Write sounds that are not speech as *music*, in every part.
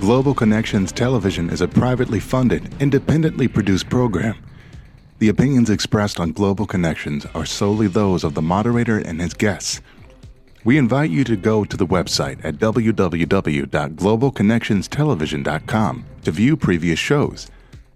Global Connections Television is a privately funded, independently produced program. The opinions expressed on Global Connections are solely those of the moderator and his guests. We invite you to go to the website at www.globalconnectionstelevision.com to view previous shows.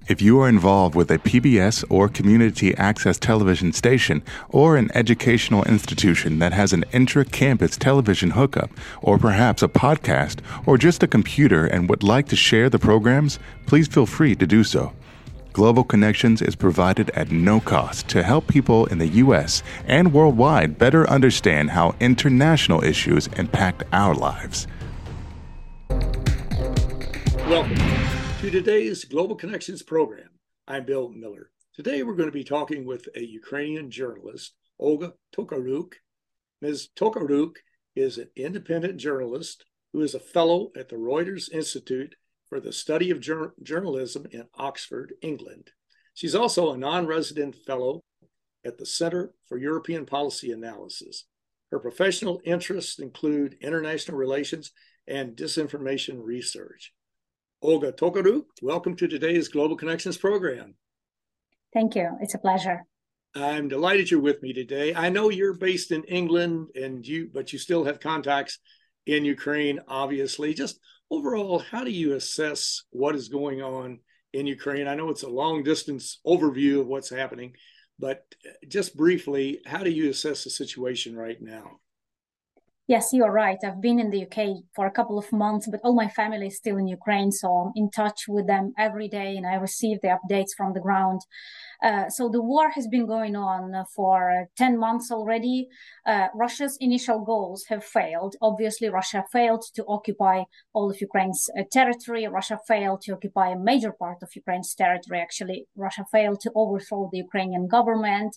If you are involved with a PBS or community access television station or an educational institution that has an intra campus television hookup, or perhaps a podcast, or just a computer and would like to share the programs, please feel free to do so. Global Connections is provided at no cost to help people in the U.S. and worldwide better understand how international issues impact our lives. Welcome to today's Global Connections program. I'm Bill Miller. Today we're going to be talking with a Ukrainian journalist, Olga Tokariuk. Ms. Tokariuk is an independent journalist who is a fellow at the Reuters Institute for the Study of Journalism in Oxford, England. She's also a non resident fellow at the Center for European Policy Analysis. Her professional interests include international relations and disinformation research. Olga Tokariuk, welcome to today's Global Connections program. Thank you. It's a pleasure. I'm delighted you're with me today. I know you're based in England and you but you still have contacts in Ukraine obviously. Just overall, how do you assess what is going on in Ukraine? I know it's a long distance overview of what's happening, but just briefly, how do you assess the situation right now? Yes, you're right. I've been in the UK for a couple of months, but all my family is still in Ukraine. So I'm in touch with them every day and I receive the updates from the ground. Uh, so the war has been going on for 10 months already. Uh, Russia's initial goals have failed. Obviously, Russia failed to occupy all of Ukraine's uh, territory. Russia failed to occupy a major part of Ukraine's territory. Actually, Russia failed to overthrow the Ukrainian government.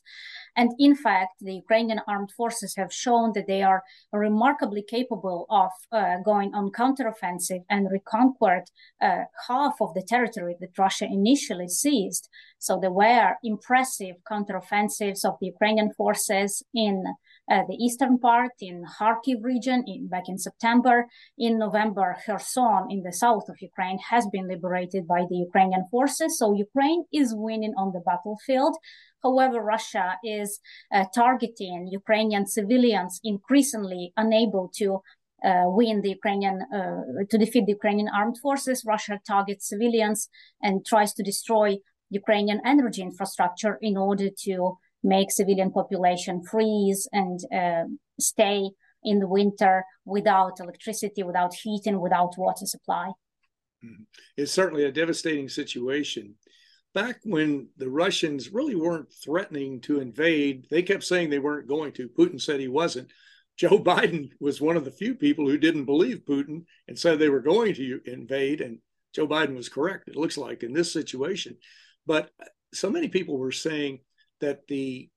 And in fact, the Ukrainian armed forces have shown that they are remarkably capable of uh, going on counteroffensive and reconquered uh, half of the territory that Russia initially seized. So there were impressive counteroffensives of the Ukrainian forces in uh, the eastern part, in Kharkiv region, in, back in September. In November, Kherson in the south of Ukraine has been liberated by the Ukrainian forces. So Ukraine is winning on the battlefield. However, Russia is uh, targeting Ukrainian civilians increasingly unable to uh, win the Ukrainian, uh, to defeat the Ukrainian armed forces. Russia targets civilians and tries to destroy Ukrainian energy infrastructure in order to make civilian population freeze and uh, stay in the winter without electricity, without heating, without water supply. Mm-hmm. It's certainly a devastating situation. Back when the Russians really weren't threatening to invade, they kept saying they weren't going to. Putin said he wasn't. Joe *laughs* Biden was one of the few people who didn't believe Putin and said they were going to invade. And Joe Biden was correct, it looks like, in this situation. But so many people were saying that the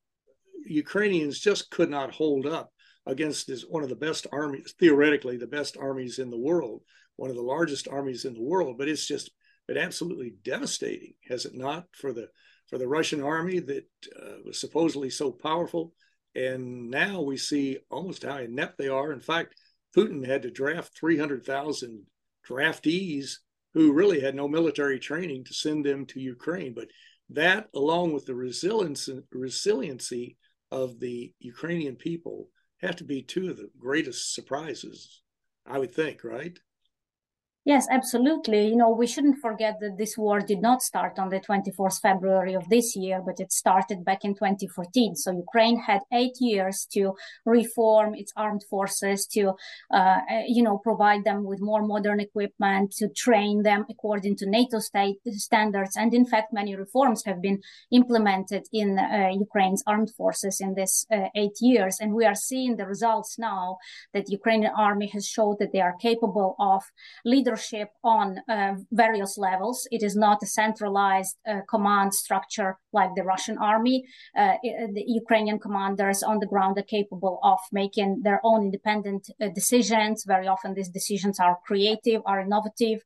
Ukrainians just could not hold up against this one of the best armies, theoretically the best armies in the world, one of the largest armies in the world. But it's just been absolutely devastating, has it not, for the for the Russian army that uh, was supposedly so powerful. And now we see almost how inept they are. In fact, Putin had to draft 300,000 draftees who really had no military training to send them to Ukraine. But that, along with the resilience, resiliency of the Ukrainian people, have to be two of the greatest surprises, I would think, right? Yes, absolutely. You know, we shouldn't forget that this war did not start on the 24th February of this year, but it started back in 2014. So Ukraine had eight years to reform its armed forces, to, uh, you know, provide them with more modern equipment, to train them according to NATO state standards. And in fact, many reforms have been implemented in uh, Ukraine's armed forces in this uh, eight years. And we are seeing the results now that Ukrainian army has showed that they are capable of leadership leadership on uh, various levels. It is not a centralized uh, command structure like the Russian army. Uh, the Ukrainian commanders on the ground are capable of making their own independent uh, decisions. Very often, these decisions are creative, are innovative,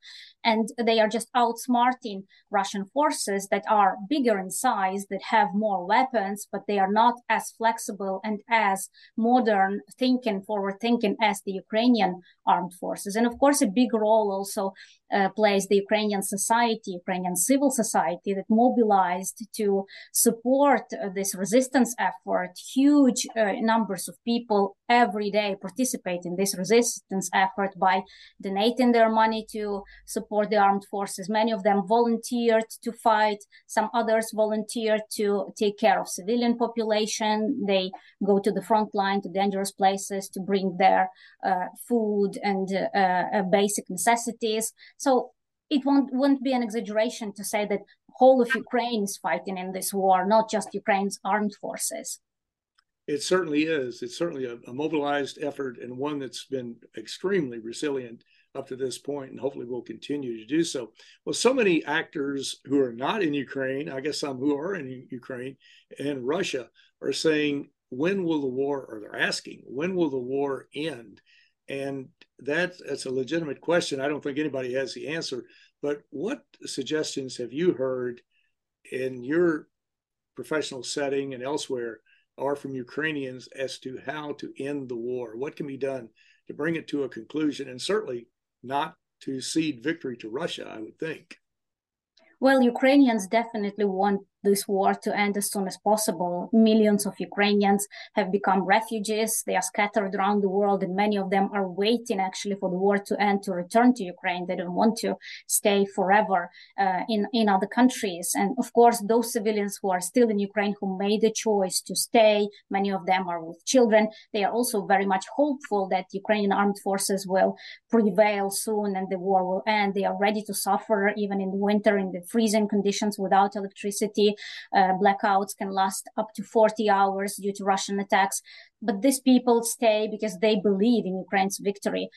and they are just outsmarting Russian forces that are bigger in size, that have more weapons, but they are not as flexible and as modern thinking, forward thinking as the Ukrainian armed forces. And of course, a big role also uh, place the Ukrainian society, Ukrainian civil society that mobilized to support uh, this resistance effort. Huge uh, numbers of people every day participate in this resistance effort by donating their money to support the armed forces. Many of them volunteered to fight. Some others volunteered to take care of civilian population. They go to the front line, to dangerous places to bring their uh, food and uh, basic necessities. So it won't, won't be an exaggeration to say that whole of Ukraine is fighting in this war, not just Ukraine's armed forces. It certainly is. It's certainly a, a, mobilized effort and one that's been extremely resilient up to this point, and hopefully will continue to do so. Well, so many actors who are not in Ukraine, I guess some who are in Ukraine and Russia, are saying, when will the war, or they're asking, when will the war end? And that, that's a legitimate question. I don't think anybody has the answer. But what suggestions have you heard in your professional setting and elsewhere are from Ukrainians as to how to end the war? What can be done to bring it to a conclusion? And certainly not to cede victory to Russia, I would think. Well, Ukrainians definitely want this war to end as soon as possible. Millions of Ukrainians have become refugees. They are scattered around the world, and many of them are waiting actually for the war to end to return to Ukraine. They don't want to stay forever uh, in, in other countries. And of course, those civilians who are still in Ukraine who made the choice to stay, many of them are with children. They are also very much hopeful that Ukrainian armed forces will prevail soon and the war will end. They are ready to suffer even in the winter in the freezing conditions without electricity uh, blackouts can last up to 40 hours due to Russian attacks. But these people stay because they believe in Ukraine's victory.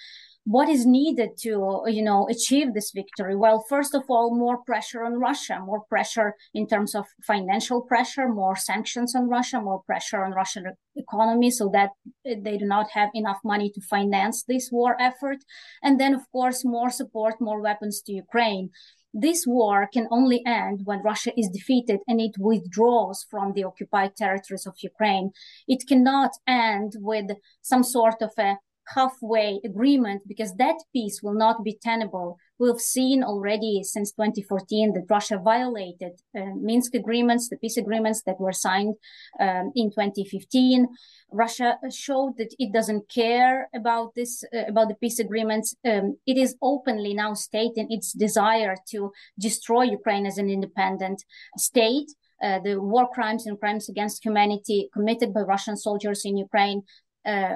What is needed to you know achieve this victory? Well first of all more pressure on russia more pressure in terms of financial pressure more sanctions on russia more pressure on russian economy so that they do not have enough money to finance this war effort. And then of course more support more weapons to ukraine this war can only end when Russia is defeated and it withdraws from the occupied territories of Ukraine. It cannot end with some sort of a halfway agreement because that peace will not be tenable. We've seen already since 2014 that Russia violated uh, Minsk agreements, the peace agreements that were signed um, in 2015. Russia showed that it doesn't care about this, uh, about the peace agreements. Um, it is openly now stating its desire to destroy Ukraine as an independent state. Uh, the war crimes and crimes against humanity committed by Russian soldiers in Ukraine uh,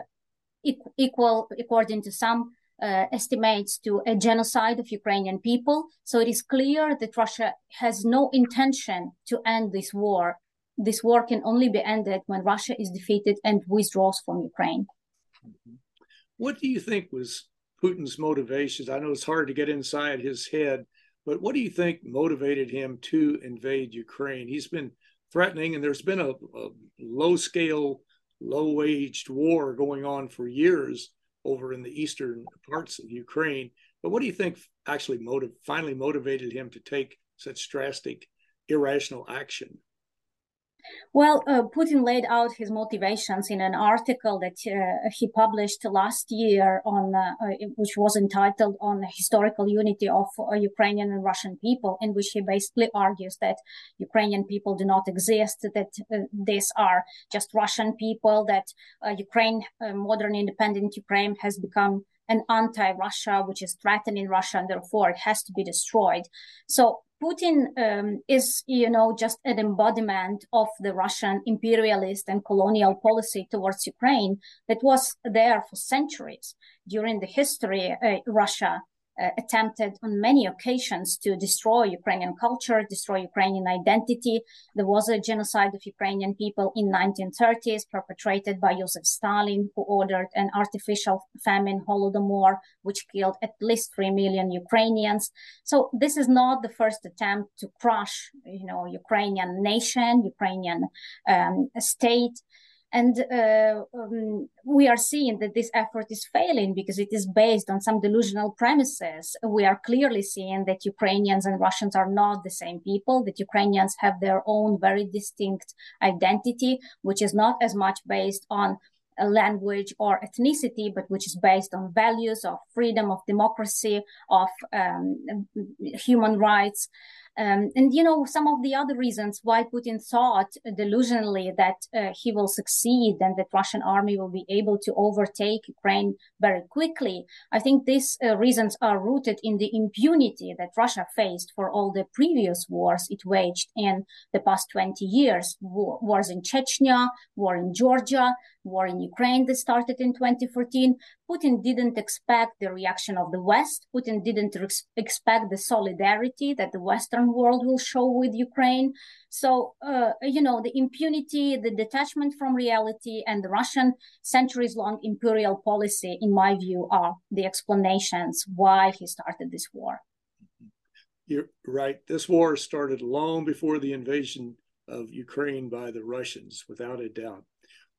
equal, according to some uh, estimates, to a genocide of Ukrainian people. So it is clear that Russia has no intention to end this war. This war can only be ended when Russia is defeated and withdraws from Ukraine. What do you think was Putin's motivations? I know it's hard to get inside his head, but what do you think motivated him to invade Ukraine? He's been threatening, and there's been a, a low scale low waged war going on for years over in the eastern parts of Ukraine. But what do you think actually motive finally motivated him to take such drastic, irrational action? Well, uh, Putin laid out his motivations in an article that uh, he published last year on, uh, uh which was entitled "On Historical Unity of uh, Ukrainian and Russian People," in which he basically argues that Ukrainian people do not exist, that uh, these are just Russian people, that Ukraine, modern independent Ukraine, has become an anti-Russia, which is threatening Russia, and therefore it has to be destroyed. So Putin um, is, you know, just an embodiment of the Russian imperialist and colonial policy towards Ukraine that was there for centuries. During the history, uh, Russia uh, attempted on many occasions to destroy Ukrainian culture, destroy Ukrainian identity. There was a genocide of Ukrainian people in 1930s perpetrated by Joseph Stalin, who ordered an artificial famine, Holodomor, which killed at least 3 million Ukrainians. So this is not the first attempt to crush, you know, Ukrainian nation, Ukrainian um, state. And uh, um, we are seeing that this effort is failing because it is based on some delusional premises. We are clearly seeing that Ukrainians and Russians are not the same people, that Ukrainians have their own very distinct identity, which is not as much based on language or ethnicity, but which is based on values of freedom, of democracy, of um, human rights. Um, and you know some of the other reasons why Putin thought delusionally that uh, he will succeed and that Russian army will be able to overtake Ukraine very quickly. I think these uh, reasons are rooted in the impunity that Russia faced for all the previous wars it waged in the past 20 years. War, wars in Chechnya, war in Georgia, war in Ukraine that started in 2014. Putin didn't expect the reaction of the West. Putin didn't re- expect the solidarity that the Western world will show with Ukraine. So, uh, you know, the impunity, the detachment from reality, and the Russian centuries long imperial policy, in my view, are the explanations why he started this war. You're right. This war started long before the invasion of Ukraine by the Russians, without a doubt.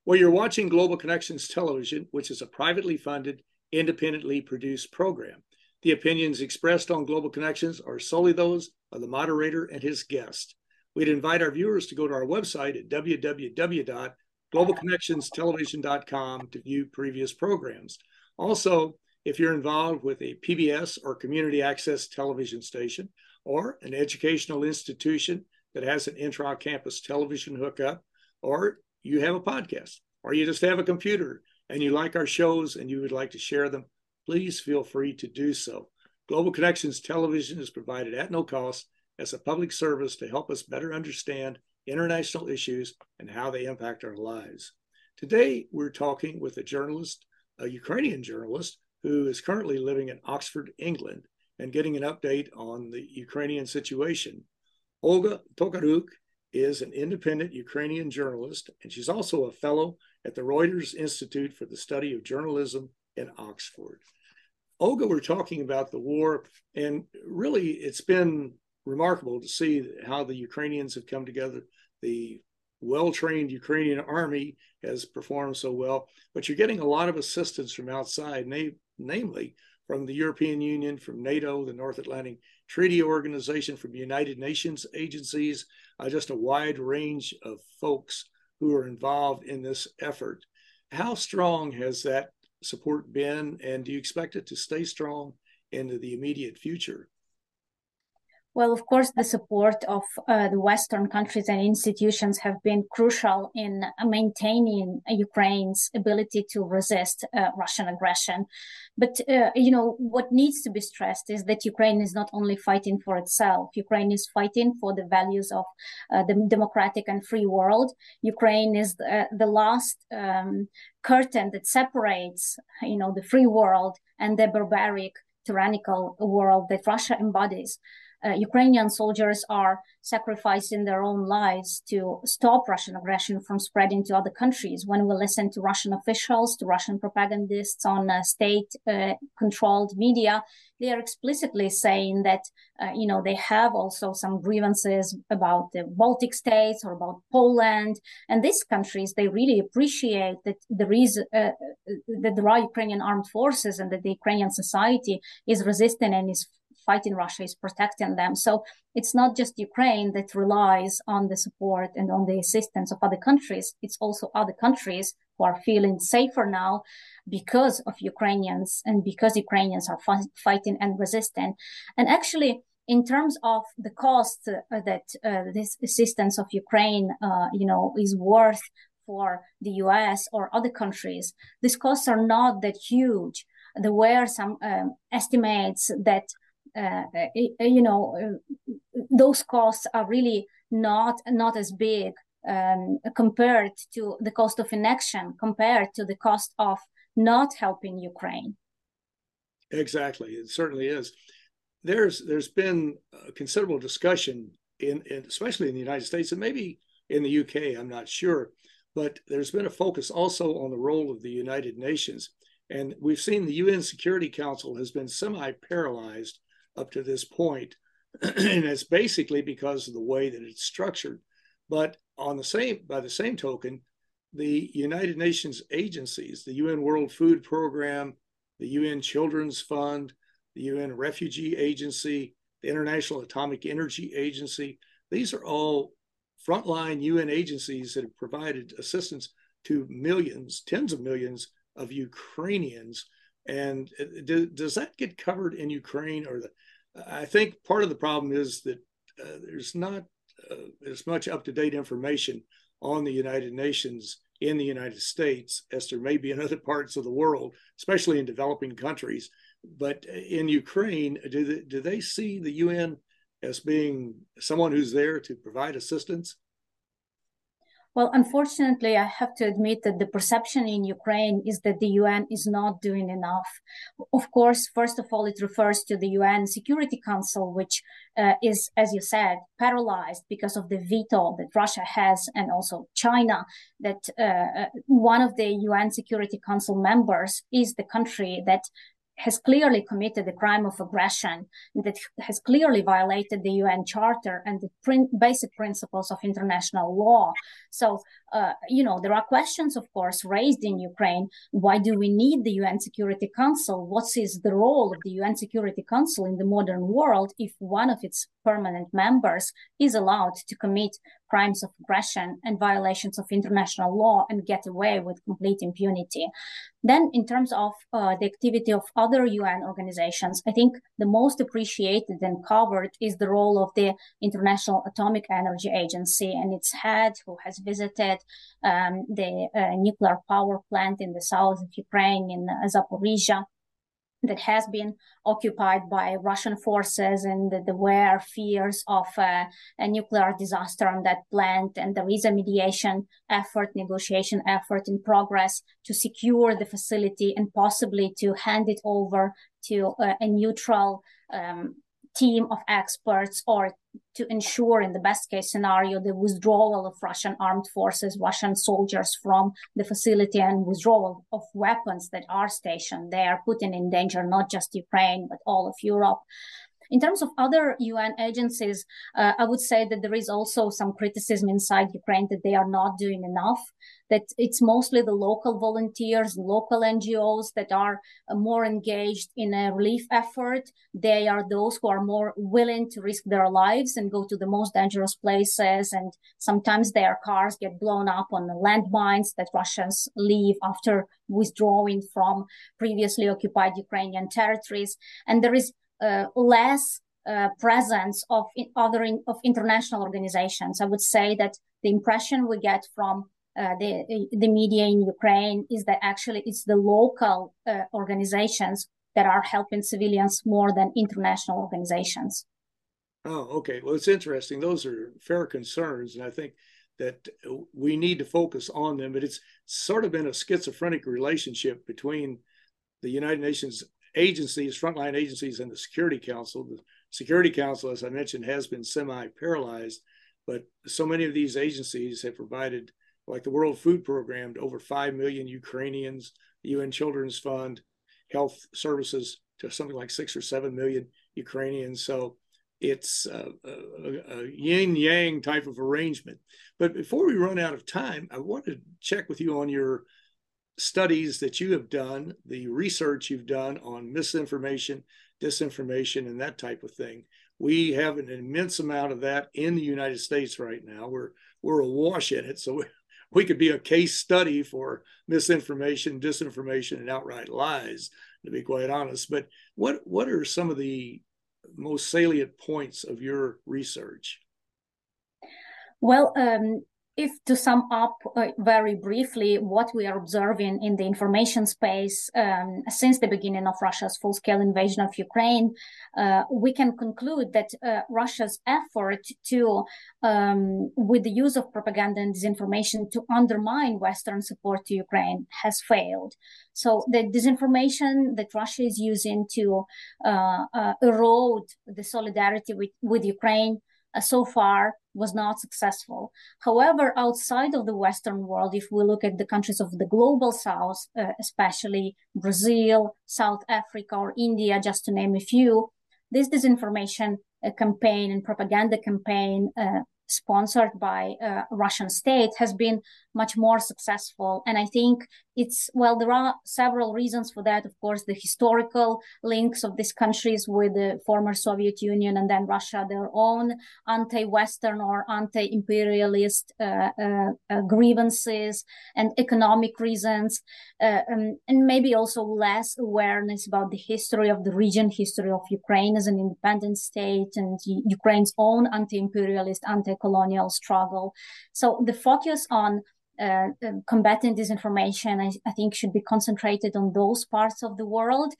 Well, you're watching Global Connections Television, which is a privately funded, independently produced program. The opinions expressed on Global Connections are solely those of the moderator and his guest. We'd invite our viewers to go to our website at www.globalconnectionstelevision.com to view previous programs. Also, if you're involved with a PBS or community access television station or an educational institution that has an intra campus television hookup, or you have a podcast or you just have a computer and you like our shows and you would like to share them, please feel free to do so. Global Connections Television is provided at no cost as a public service to help us better understand international issues and how they impact our lives. Today, we're talking with a journalist, a Ukrainian journalist, who is currently living in Oxford, England, and getting an update on the Ukrainian situation. Olga Tokariuk is an independent Ukrainian journalist, and she's also a fellow at the Reuters Institute for the Study of Journalism in Oxford. Olga, we're talking about the war, and really it's been remarkable to see how the Ukrainians have come together. The well trained Ukrainian army has performed so well, but you're getting a lot of assistance from outside, na- namely from the European Union, from NATO, the North Atlantic Treaty Organization, from United Nations agencies, uh, just a wide range of folks who are involved in this effort. How strong has that support been, and do you expect it to stay strong into the immediate future? Well, of course, the support of uh, the Western countries and institutions have been crucial in maintaining Ukraine's ability to resist uh, Russian aggression. But, uh, you know, what needs to be stressed is that Ukraine is not only fighting for itself, Ukraine is fighting for the values of uh, the democratic and free world. Ukraine is the, the last um, curtain that separates, you know, the free world and the barbaric, tyrannical world that Russia embodies uh, Ukrainian soldiers are sacrificing their own lives to stop Russian aggression from spreading to other countries. When we listen to Russian officials, to Russian propagandists on uh, state-controlled uh, media, they are explicitly saying that uh, you know they have also some grievances about the Baltic states or about Poland and these countries. They really appreciate that there is uh, that there are Ukrainian armed forces and that the Ukrainian society is resisting and is fighting Russia is protecting them. So it's not just Ukraine that relies on the support and on the assistance of other countries. It's also other countries who are feeling safer now because of Ukrainians and because Ukrainians are fighting and resisting. And actually, in terms of the cost uh, that uh, this assistance of Ukraine, uh, you know, is worth for the U.S. or other countries, these costs are not that huge. There were some um, estimates that you know, uh, those costs are really not not as big um, compared to the cost of inaction, compared to the cost of not helping Ukraine. Exactly, it certainly is. There's there's been considerable discussion in, in especially in the United States and maybe in the UK. I'm not sure, but there's been a focus also on the role of the United Nations. And we've seen the UN Security Council has been semi paralyzed up to this point. *clears throat* and it's basically because of the way that it's structured. But on the same by the same token, the United Nations agencies, the UN World Food Program, the UN Children's Fund, the UN Refugee Agency, the International Atomic Energy Agency, these are all frontline UN agencies that have provided assistance to millions, tens of millions of Ukrainians. And uh, does that get covered in Ukraine? Or the, I think part of the problem is that uh, there's not uh, as much up to date information on the United Nations in the United States as there may be in other parts of the world, especially in developing countries. But in Ukraine, do they, do they see the UN as being someone who's there to provide assistance? Well, unfortunately, I have to admit that the perception in Ukraine is that the UN is not doing enough. Of course, first of all, it refers to the UN Security Council, which uh, is, as you said, paralyzed because of the veto that Russia has and also China. That uh, uh one of the UN Security Council members is the country that has clearly committed a crime of aggression that has clearly violated the UN Charter and the prin- basic principles of international law. So, uh, you know, there are questions, of course, raised in Ukraine. Why do we need the UN Security Council? What is the role of the UN Security Council in the modern world if one of its permanent members is allowed to commit crimes of aggression and violations of international law and get away with complete impunity. Then, in terms of uh, the activity of other UN organizations, I think the most appreciated and covered is the role of the International Atomic Energy Agency and its head, who has visited um, the uh, nuclear power plant in the south of Ukraine in Zaporizhia that has been occupied by Russian forces and there were fears of a nuclear disaster on that plant. And there is a mediation effort, negotiation effort in progress to secure the facility and possibly to hand it over to a neutral um, team of experts or to ensure in the best case scenario the withdrawal of russian armed forces russian soldiers from the facility and withdrawal of weapons that are stationed there putting in danger not just ukraine but all of europe in terms of other UN agencies, uh, I would say that there is also some criticism inside Ukraine that they are not doing enough, that it's mostly the local volunteers, local NGOs that are uh, more engaged in a relief effort. They are those who are more willing to risk their lives and go to the most dangerous places. And sometimes their cars get blown up on the landmines that Russians leave after withdrawing from previously occupied Ukrainian territories. And there is less uh, presence of other in, of international organizations. I would say that the impression we get from uh, the the media in Ukraine is that actually it's the local uh, organizations that are helping civilians more than international organizations. Oh, okay. Well, it's interesting. Those are fair concerns, and I think that we need to focus on them. But it's sort of been a schizophrenic relationship between the United Nations agencies, frontline agencies, and the Security Council. The Security Council, as I mentioned, has been semi paralyzed, but so many of these agencies have provided, like the World Food Program, to over 5 million Ukrainians, the UN Children's Fund, health services to something like 6 or 7 million Ukrainians. So it's a, a, a yin yang type of arrangement. But before we run out of time, I want to check with you on your studies that you have done, the research you've done on misinformation, disinformation, and that type of thing. We have an immense amount of that in the United States right now. We're we're awash in it, so *laughs* we could be a case study for misinformation, disinformation, and outright lies. To be quite honest, but what what are some of the most salient points of your research? Well, um, if to sum up uh, very briefly what we are observing in the information space um, since the beginning of Russia's full scale invasion of Ukraine, uh, we can conclude that uh, Russia's effort to, um, with the use of propaganda and disinformation, to undermine Western support to Ukraine has failed. So the disinformation that Russia is using to uh, uh, erode the solidarity with, with Ukraine uh, so far was not successful. However, outside of the Western world, if we look at the countries of the global South, uh, especially Brazil, South Africa, or India, just to name a few, this disinformation uh, campaign and propaganda campaign uh, sponsored by uh, Russian state has been much more successful. And I think it's well, there are several reasons for that. Of course, the historical links of these countries with the former Soviet Union and then Russia, their own anti-Western or anti-imperialist uh, uh, uh, grievances and economic reasons, uh, um, and maybe also less awareness about the history of the region, history of Ukraine as an independent state, and Ukraine's own anti-imperialist, anti-colonial struggle. So the focus on uh, um, combating disinformation, I, I, think, should be concentrated on those parts of the world.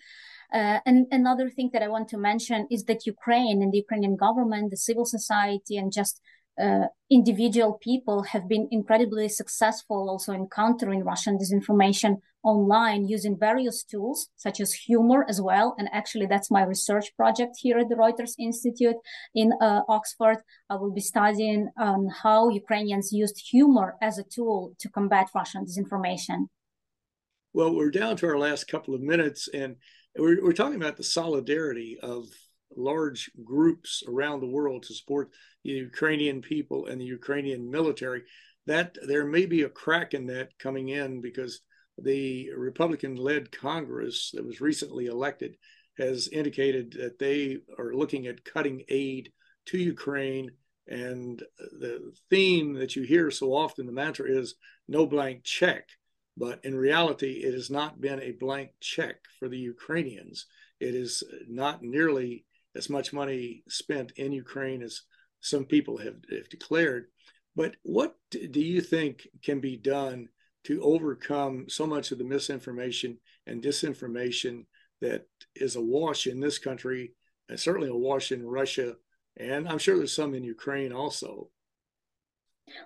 Uh, and another thing that I want to mention is that Ukraine and the Ukrainian government, the civil society, and just uh, individual people have been incredibly successful also in countering Russian disinformation online using various tools such as humor as well. And actually, that's my research project here at the Reuters Institute in uh, Oxford. I will be studying on how Ukrainians used humor as a tool to combat Russian disinformation. Well, we're down to our last couple of minutes, and we're, we're talking about the solidarity of large groups around the world to support the Ukrainian people and the Ukrainian military. That there may be a crack in that coming in because the Republican led Congress that was recently elected has indicated that they are looking at cutting aid to Ukraine. And the theme that you hear so often, the mantra is no blank check. But in reality, it has not been a blank check for the Ukrainians. It is not nearly as much money spent in Ukraine as some people have, have declared. But what do you think can be done to overcome so much of the misinformation and disinformation that is awash in this country, and certainly awash in Russia, and I'm sure there's some in Ukraine also?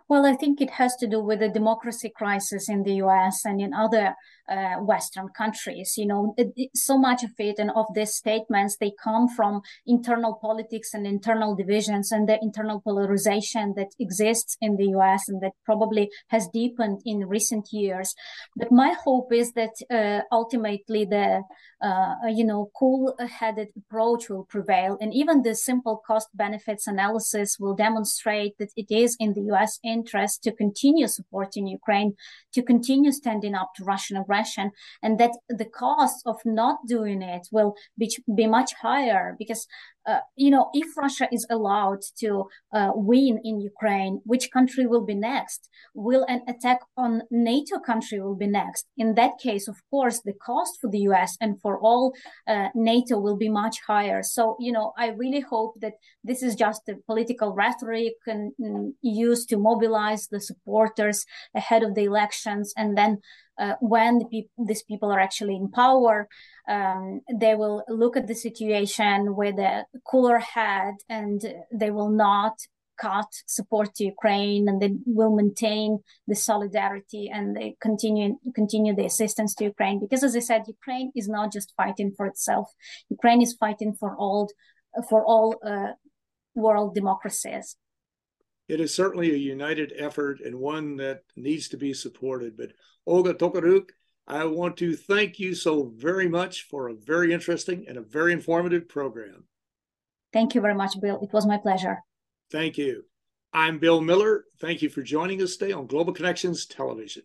Well, I think it has to do with the democracy crisis in the US and in other uh, Western countries. You know, it, it, so much of it and of these statements, they come from internal politics and internal divisions and the internal polarization that exists in the US and that probably has deepened in recent years. But my hope is that uh, ultimately the, uh, you know, cool-headed approach will prevail. And even the simple cost benefits analysis will demonstrate that it is in the US interest to continue supporting Ukraine, to continue standing up to Russian aggression and that the cost of not doing it will be, be much higher because uh, you know, if Russia is allowed to uh, win in Ukraine, which country will be next? Will an attack on NATO country will be next? In that case, of course, the cost for the US and for all uh, NATO will be much higher. So, you know, I really hope that this is just a political rhetoric and, and used to mobilize the supporters ahead of the elections, and then uh, when the pe- these people are actually in power, um, they will look at the situation with a cooler head and they will not cut support to Ukraine and they will maintain the solidarity and they continue continue the assistance to Ukraine. Because as I said Ukraine is not just fighting for itself. Ukraine is fighting for all for all uh, world democracies it is certainly a united effort and one that needs to be supported but Olga Tokariuk I want to thank you so very much for a very interesting and a very informative program. Thank you very much, Bill. It was my pleasure. Thank you. I'm Bill Miller. Thank you for joining us today on Global Connections Television.